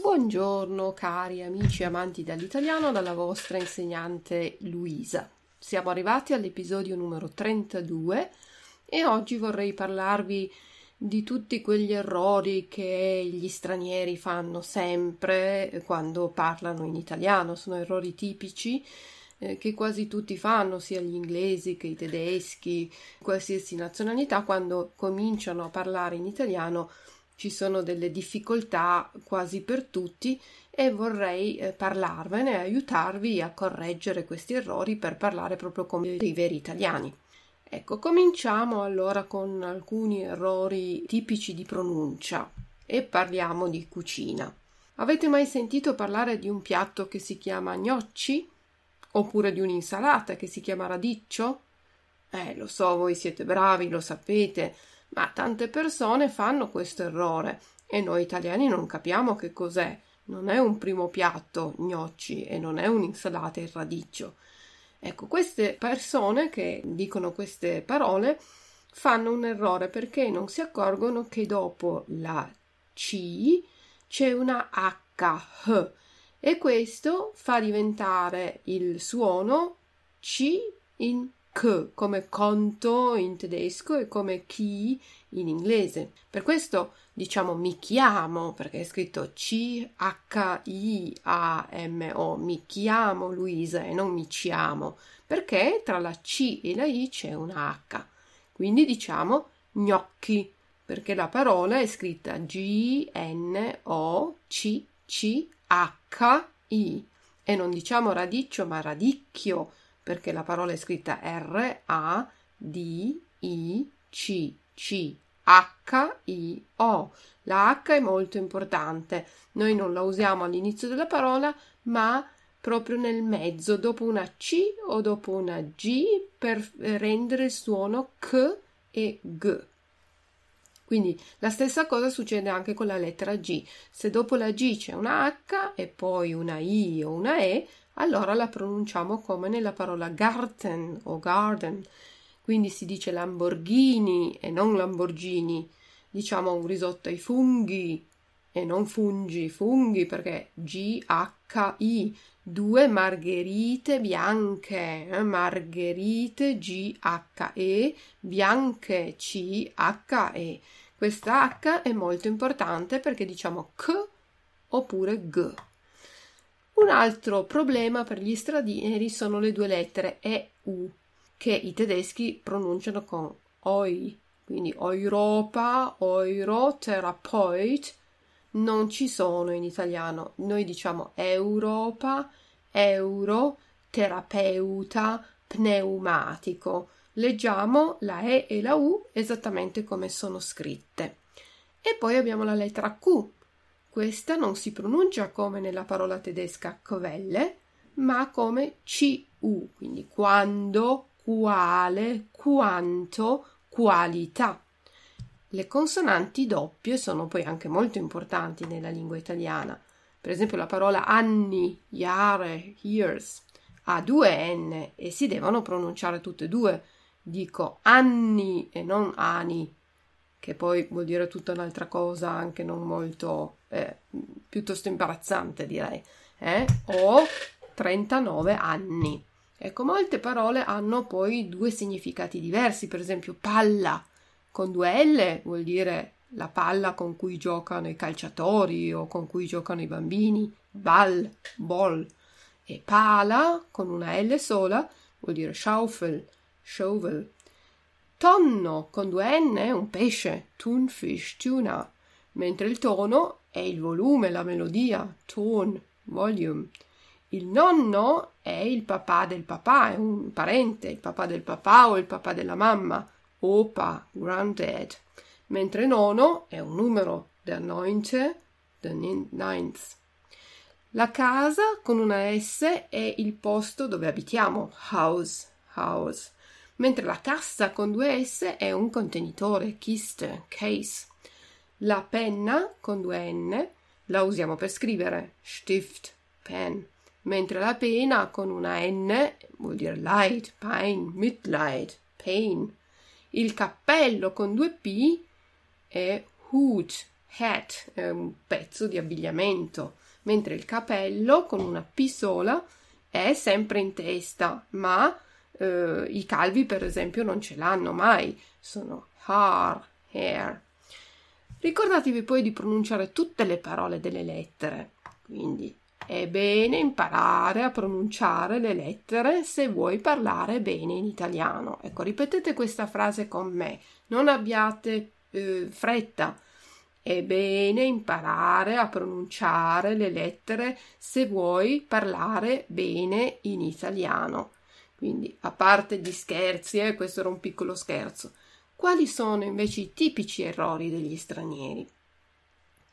Buongiorno cari amici amanti dell'italiano dalla vostra insegnante Luisa. Siamo arrivati all'episodio numero 32 e oggi vorrei parlarvi di tutti quegli errori che gli stranieri fanno sempre quando parlano in italiano. Sono errori tipici eh, che quasi tutti fanno, sia gli inglesi che i tedeschi, qualsiasi nazionalità, quando cominciano a parlare in italiano ci sono delle difficoltà quasi per tutti e vorrei eh, parlarvene aiutarvi a correggere questi errori per parlare proprio come dei veri italiani. Ecco, cominciamo allora con alcuni errori tipici di pronuncia e parliamo di cucina. Avete mai sentito parlare di un piatto che si chiama gnocchi? Oppure di un'insalata che si chiama radicchio? Eh, lo so, voi siete bravi, lo sapete, ma tante persone fanno questo errore e noi italiani non capiamo che cos'è. Non è un primo piatto gnocchi e non è un'insalata il radicchio. Ecco, queste persone che dicono queste parole fanno un errore perché non si accorgono che dopo la C c'è una H e questo fa diventare il suono C in K come conto in tedesco e come chi in inglese. Per questo diciamo mi chiamo perché è scritto C-H-I-A-M-O, mi chiamo Luisa e non mi chiamo perché tra la C e la I c'è una H. Quindi diciamo gnocchi perché la parola è scritta G-N-O-C-C-H-I e non diciamo radicchio ma radicchio perché la parola è scritta R A D I C C H I O. La H è molto importante. Noi non la usiamo all'inizio della parola, ma proprio nel mezzo, dopo una C o dopo una G per rendere il suono K e G. Quindi la stessa cosa succede anche con la lettera G. Se dopo la G c'è una H e poi una I o una E, allora la pronunciamo come nella parola garten o garden. Quindi si dice Lamborghini e non Lamborghini. Diciamo un risotto ai funghi e non fungi, funghi perché G-H-I. Due margherite bianche, eh? margherite G-H-E, bianche C-H-E. Questa H è molto importante perché diciamo K oppure G. Un altro problema per gli stranieri sono le due lettere E U che i tedeschi pronunciano con OI, quindi Europa, Euro, Therapeut non ci sono in italiano. Noi diciamo Europa, Euro, terapeuta, pneumatico. Leggiamo la E e la U esattamente come sono scritte. E poi abbiamo la lettera Q questa non si pronuncia come nella parola tedesca Quelle, ma come CU, quindi quando, quale, quanto, qualità. Le consonanti doppie sono poi anche molto importanti nella lingua italiana. Per esempio la parola anni, Jahre, years ha due N e si devono pronunciare tutte e due. Dico anni e non ani, che poi vuol dire tutta un'altra cosa, anche non molto, eh, piuttosto imbarazzante direi. Eh? Ho 39 anni. Ecco, molte parole hanno poi due significati diversi, per esempio palla con due L vuol dire la palla con cui giocano i calciatori o con cui giocano i bambini, ball, ball, e pala con una L sola vuol dire schaufel, shovel. Tonno con due N è un pesce, tunfish, tuna, mentre il tono è il volume, la melodia, tone, volume. Il nonno è il papà del papà, è un parente, il papà del papà o il papà della mamma, opa, granddad, mentre nono è un numero, der neunte, the ninth. La casa con una S è il posto dove abitiamo, house, house mentre la cassa con due S è un contenitore, Kiste, case. La penna con due N la usiamo per scrivere, Stift, pen, mentre la pena con una N vuol dire light, pain, Mitleid, pain, Il cappello con due P è hood, hat, è un pezzo di abbigliamento, mentre il capello con una P sola è sempre in testa, ma eh, i calvi per esempio non ce l'hanno mai, sono har, hair. Ricordatevi poi di pronunciare tutte le parole delle lettere, quindi è bene imparare a pronunciare le lettere se vuoi parlare bene in italiano. Ecco, ripetete questa frase con me, non abbiate eh, fretta. È bene imparare a pronunciare le lettere se vuoi parlare bene in italiano. Quindi, a parte gli scherzi, eh, questo era un piccolo scherzo, quali sono invece i tipici errori degli stranieri?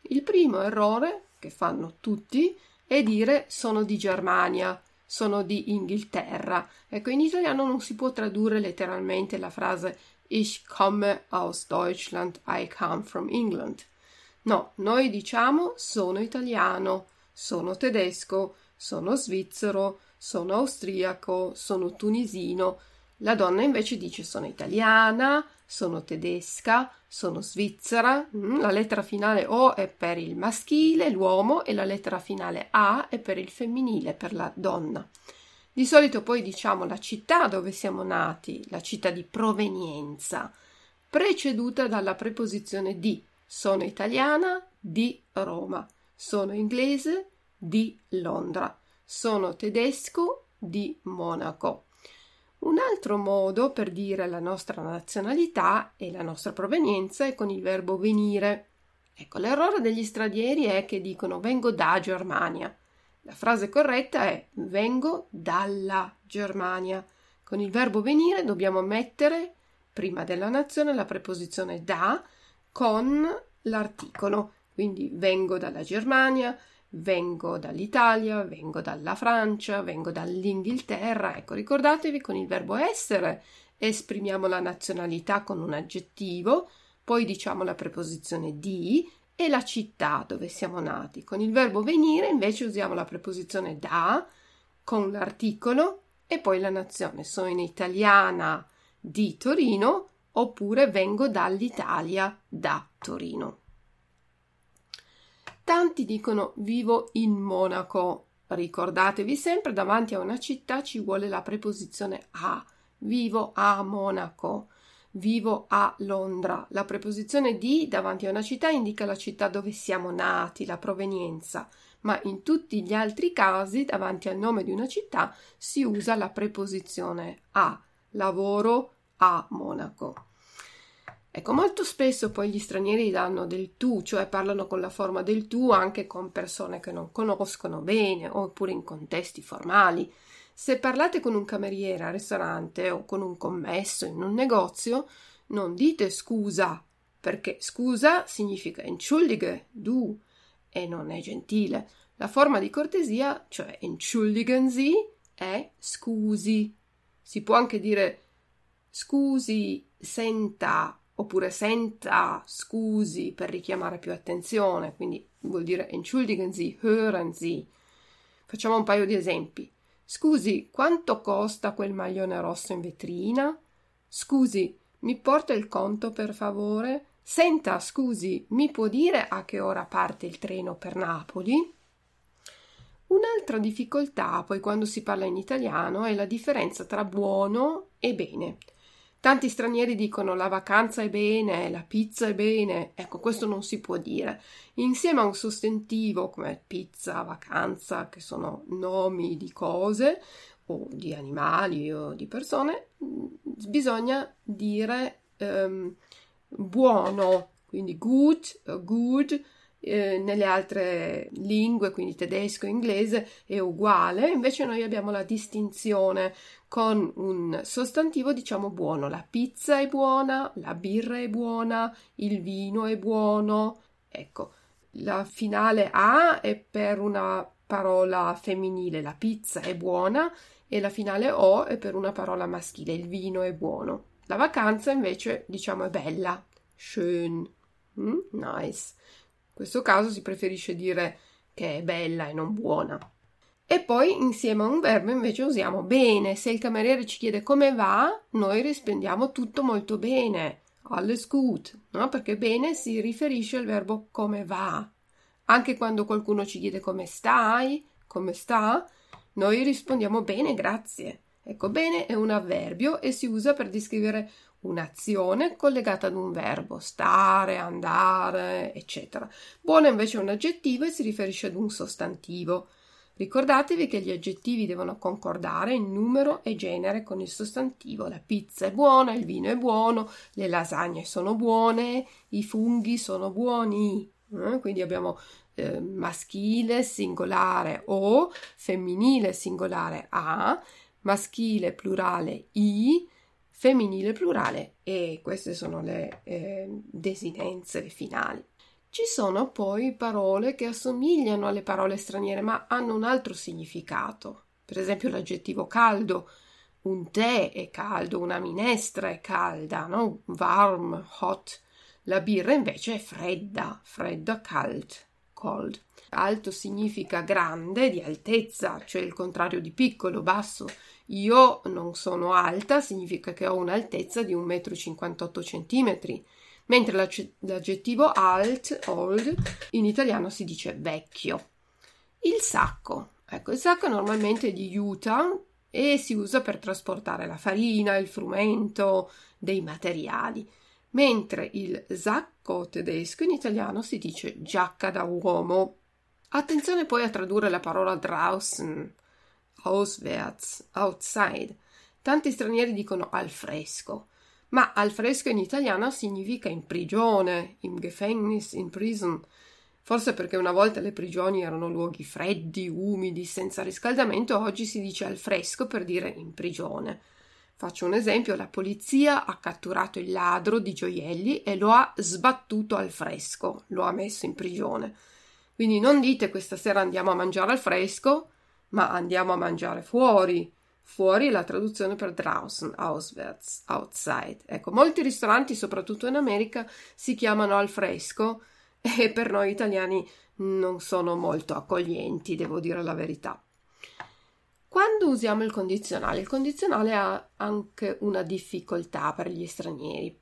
Il primo errore, che fanno tutti, è dire sono di Germania, sono di Inghilterra. Ecco, in italiano non si può tradurre letteralmente la frase Ich komme aus Deutschland, I come from England. No, noi diciamo sono italiano, sono tedesco, sono svizzero, sono austriaco, sono tunisino. La donna invece dice sono italiana, sono tedesca, sono svizzera. Mm, la lettera finale O è per il maschile, l'uomo, e la lettera finale A è per il femminile, per la donna. Di solito poi diciamo la città dove siamo nati, la città di provenienza, preceduta dalla preposizione di. Sono italiana di Roma, sono inglese di Londra. Sono tedesco di Monaco. Un altro modo per dire la nostra nazionalità e la nostra provenienza è con il verbo venire. Ecco, l'errore degli stranieri è che dicono vengo da Germania. La frase corretta è vengo dalla Germania. Con il verbo venire dobbiamo mettere prima della nazione la preposizione da con l'articolo. Quindi vengo dalla Germania, vengo dall'Italia, vengo dalla Francia, vengo dall'Inghilterra. Ecco, ricordatevi con il verbo essere esprimiamo la nazionalità con un aggettivo, poi diciamo la preposizione di e la città dove siamo nati. Con il verbo venire invece usiamo la preposizione da con l'articolo e poi la nazione. Sono in italiana di Torino oppure vengo dall'Italia da Torino. Tanti dicono vivo in Monaco. Ricordatevi sempre davanti a una città ci vuole la preposizione a. Vivo a Monaco. Vivo a Londra. La preposizione di davanti a una città indica la città dove siamo nati, la provenienza, ma in tutti gli altri casi davanti al nome di una città si usa la preposizione a. Lavoro a Monaco. Ecco, molto spesso poi gli stranieri danno del tu, cioè parlano con la forma del tu anche con persone che non conoscono bene oppure in contesti formali. Se parlate con un cameriere al ristorante o con un commesso in un negozio, non dite scusa, perché scusa significa entschuldige, du, e non è gentile. La forma di cortesia, cioè entschuldigen Sie, è scusi. Si può anche dire scusi, senta, oppure senta, scusi per richiamare più attenzione, quindi vuol dire entschuldigen Sie, hören Sie. Facciamo un paio di esempi. Scusi, quanto costa quel maglione rosso in vetrina? Scusi, mi porta il conto per favore? Senta, scusi, mi può dire a che ora parte il treno per Napoli? Un'altra difficoltà, poi quando si parla in italiano, è la differenza tra buono e bene. Tanti stranieri dicono la vacanza è bene, la pizza è bene. Ecco, questo non si può dire. Insieme a un sostantivo come pizza, vacanza, che sono nomi di cose o di animali o di persone, mm, bisogna dire um, buono, quindi good, good, eh, nelle altre lingue, quindi tedesco e inglese, è uguale, invece noi abbiamo la distinzione con un sostantivo diciamo buono, la pizza è buona, la birra è buona, il vino è buono, ecco, la finale A è per una parola femminile, la pizza è buona, e la finale O è per una parola maschile, il vino è buono. La vacanza invece diciamo è bella, schön, mm? nice. Questo caso si preferisce dire che è bella e non buona. E poi insieme a un verbo invece usiamo bene. Se il cameriere ci chiede come va, noi rispondiamo tutto molto bene. Alles gut, no? Perché bene si riferisce al verbo come va. Anche quando qualcuno ci chiede come stai, come sta, noi rispondiamo bene, grazie. Ecco, bene è un avverbio e si usa per descrivere un'azione collegata ad un verbo, stare, andare, eccetera. Buono invece è un aggettivo e si riferisce ad un sostantivo. Ricordatevi che gli aggettivi devono concordare in numero e genere con il sostantivo. La pizza è buona, il vino è buono, le lasagne sono buone, i funghi sono buoni. Eh? Quindi abbiamo eh, maschile singolare o, femminile singolare a, maschile plurale i, femminile plurale e queste sono le eh, desinenze le finali. Ci sono poi parole che assomigliano alle parole straniere ma hanno un altro significato. Per esempio l'aggettivo caldo, un tè è caldo, una minestra è calda, no? Warm, hot. La birra invece è fredda, fredda, cald, cold. Alto significa grande, di altezza, cioè il contrario di piccolo, basso. Io non sono alta, significa che ho un'altezza di 1,58 cm, mentre l'aggettivo alt, old, in italiano si dice vecchio. Il sacco. Ecco, il sacco normalmente è di Utah e si usa per trasportare la farina, il frumento, dei materiali, mentre il sacco tedesco in italiano si dice giacca da uomo. Attenzione poi a tradurre la parola draußen auswärts, outside. Tanti stranieri dicono al fresco, ma al fresco in italiano significa in prigione, in Gefängnis, in prison. Forse perché una volta le prigioni erano luoghi freddi, umidi, senza riscaldamento, oggi si dice al fresco per dire in prigione. Faccio un esempio, la polizia ha catturato il ladro di gioielli e lo ha sbattuto al fresco, lo ha messo in prigione. Quindi non dite questa sera andiamo a mangiare al fresco, ma andiamo a mangiare fuori. Fuori è la traduzione per draußen, auswärts, outside. Ecco, molti ristoranti, soprattutto in America, si chiamano al fresco e per noi italiani non sono molto accoglienti, devo dire la verità. Quando usiamo il condizionale, il condizionale ha anche una difficoltà per gli stranieri.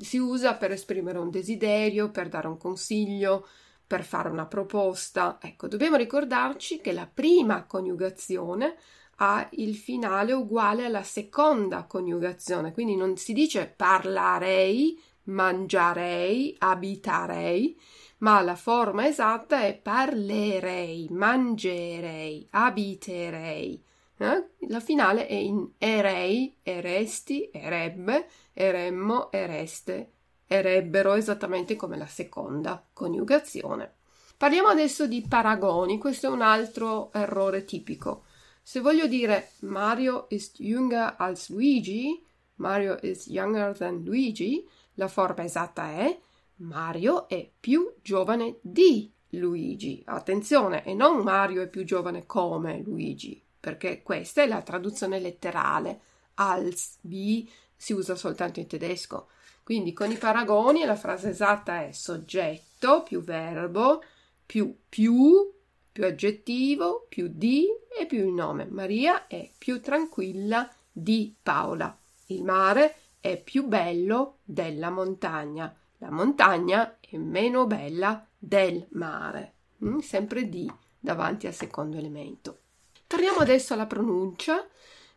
Si usa per esprimere un desiderio, per dare un consiglio, per fare una proposta. Ecco, dobbiamo ricordarci che la prima coniugazione ha il finale uguale alla seconda coniugazione, quindi non si dice parlarei, mangiarei, abitarei, ma la forma esatta è parlerei, mangerei, abiterei. Eh? La finale è in erei, eresti, erebbe, eremmo, ereste, erebbero esattamente come la seconda coniugazione. Parliamo adesso di paragoni, questo è un altro errore tipico. Se voglio dire Mario ist jünger als Luigi, Mario is younger than Luigi, la forma esatta è Mario è più giovane di Luigi. Attenzione, e non Mario è più giovane come Luigi, perché questa è la traduzione letterale. Als, bi, si usa soltanto in tedesco. Quindi con i paragoni la frase esatta è soggetto più verbo più più più aggettivo più di e più il nome. Maria è più tranquilla di Paola. Il mare è più bello della montagna. La montagna è meno bella del mare. Mm? Sempre di davanti al secondo elemento. Torniamo adesso alla pronuncia.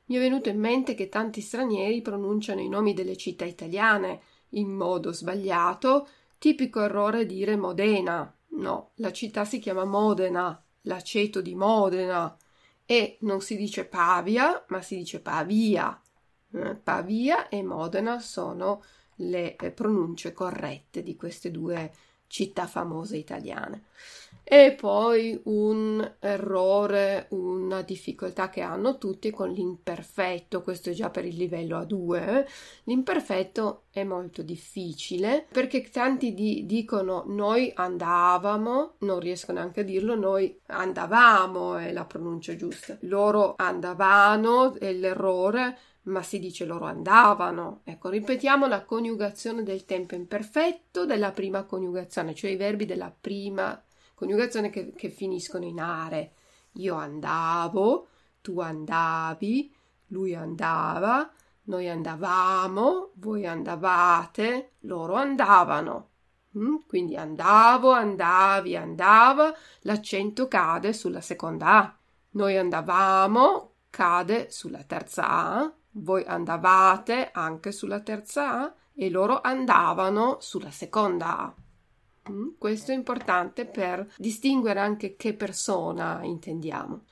Mi è venuto in mente che tanti stranieri pronunciano i nomi delle città italiane in modo sbagliato, tipico errore dire Modena. No, la città si chiama Modena, l'aceto di Modena e non si dice Pavia, ma si dice Pavia. Eh, Pavia e Modena sono le eh, pronunce corrette di queste due città famose italiane. E poi un errore, una difficoltà che hanno tutti con l'imperfetto, questo è già per il livello A2. Eh? L'imperfetto è molto difficile perché tanti di, dicono noi andavamo, non riesco neanche a dirlo, noi andavamo è la pronuncia giusta. Loro andavano è l'errore, ma si dice loro andavano. Ecco, ripetiamo la coniugazione del tempo imperfetto della prima coniugazione, cioè i verbi della prima coniugazione che, che finiscono in are, io andavo, tu andavi, lui andava, noi andavamo, voi andavate, loro andavano. Mm? Quindi andavo, andavi, andava, l'accento cade sulla seconda A. Noi andavamo, cade sulla terza A, voi andavate anche sulla terza A e loro andavano sulla seconda A. Mm? Questo è importante per distinguere anche che persona intendiamo.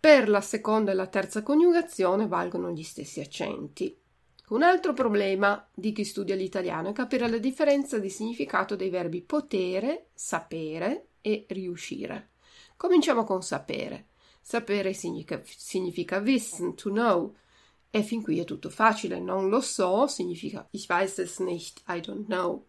Per la seconda e la terza coniugazione valgono gli stessi accenti. Un altro problema di chi studia l'italiano è capire la differenza di significato dei verbi potere, sapere e riuscire. Cominciamo con sapere. Sapere significa, significa wissen, to know. E fin qui è tutto facile. Non lo so significa ich weiß es nicht, I don't know.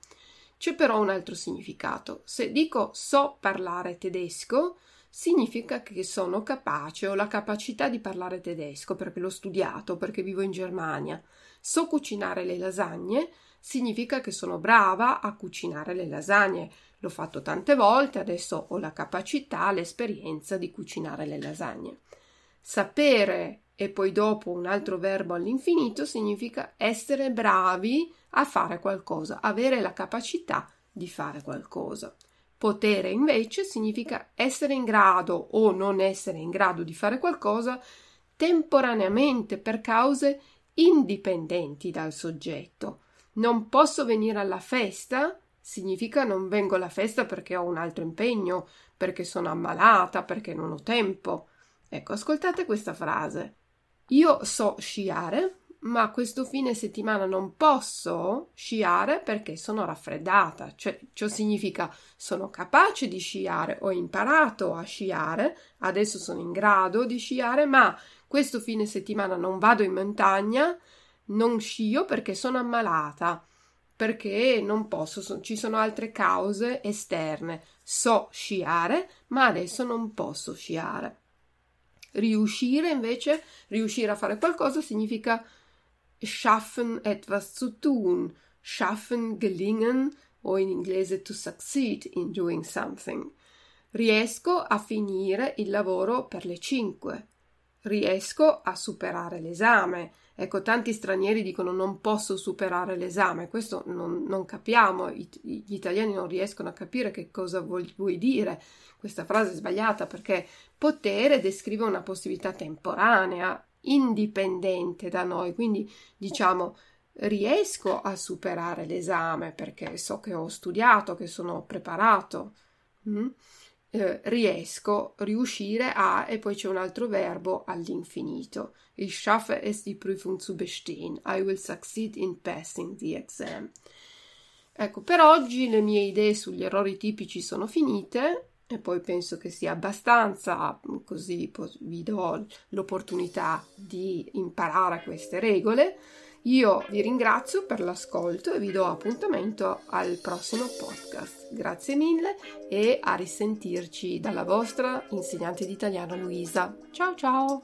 C'è però un altro significato. Se dico so parlare tedesco, significa che sono capace, ho la capacità di parlare tedesco perché l'ho studiato, perché vivo in Germania. So cucinare le lasagne, significa che sono brava a cucinare le lasagne. L'ho fatto tante volte, adesso ho la capacità, l'esperienza di cucinare le lasagne. Sapere e poi dopo un altro verbo all'infinito significa essere bravi a fare qualcosa, avere la capacità di fare qualcosa. Potere invece significa essere in grado o non essere in grado di fare qualcosa temporaneamente per cause indipendenti dal soggetto. Non posso venire alla festa significa non vengo alla festa perché ho un altro impegno, perché sono ammalata, perché non ho tempo. Ecco, ascoltate questa frase. Io so sciare, ma questo fine settimana non posso sciare perché sono raffreddata. Cioè, ciò significa sono capace di sciare, ho imparato a sciare, adesso sono in grado di sciare, ma questo fine settimana non vado in montagna, non scio perché sono ammalata, perché non posso, so, ci sono altre cause esterne. So sciare, ma adesso non posso sciare. Riuscire invece, riuscire a fare qualcosa significa schaffen etwas zu tun, schaffen gelingen o in inglese to succeed in doing something. Riesco a finire il lavoro per le 5. Riesco a superare l'esame. Ecco, tanti stranieri dicono non posso superare l'esame, questo non, non capiamo, gli italiani non riescono a capire che cosa vuoi, vuoi dire. Questa frase è sbagliata perché potere descrive una possibilità temporanea, indipendente da noi, quindi diciamo riesco a superare l'esame perché so che ho studiato, che sono preparato. Mm? Eh, riesco, riuscire a e poi c'è un altro verbo all'infinito. Ich schaffe es, die Prüfung zu bestehen. I will succeed in passing the exam. Ecco, per oggi le mie idee sugli errori tipici sono finite e poi penso che sia abbastanza, così vi do l'opportunità di imparare queste regole. Io vi ringrazio per l'ascolto e vi do appuntamento al prossimo podcast. Grazie mille e a risentirci dalla vostra insegnante di italiano Luisa. Ciao ciao!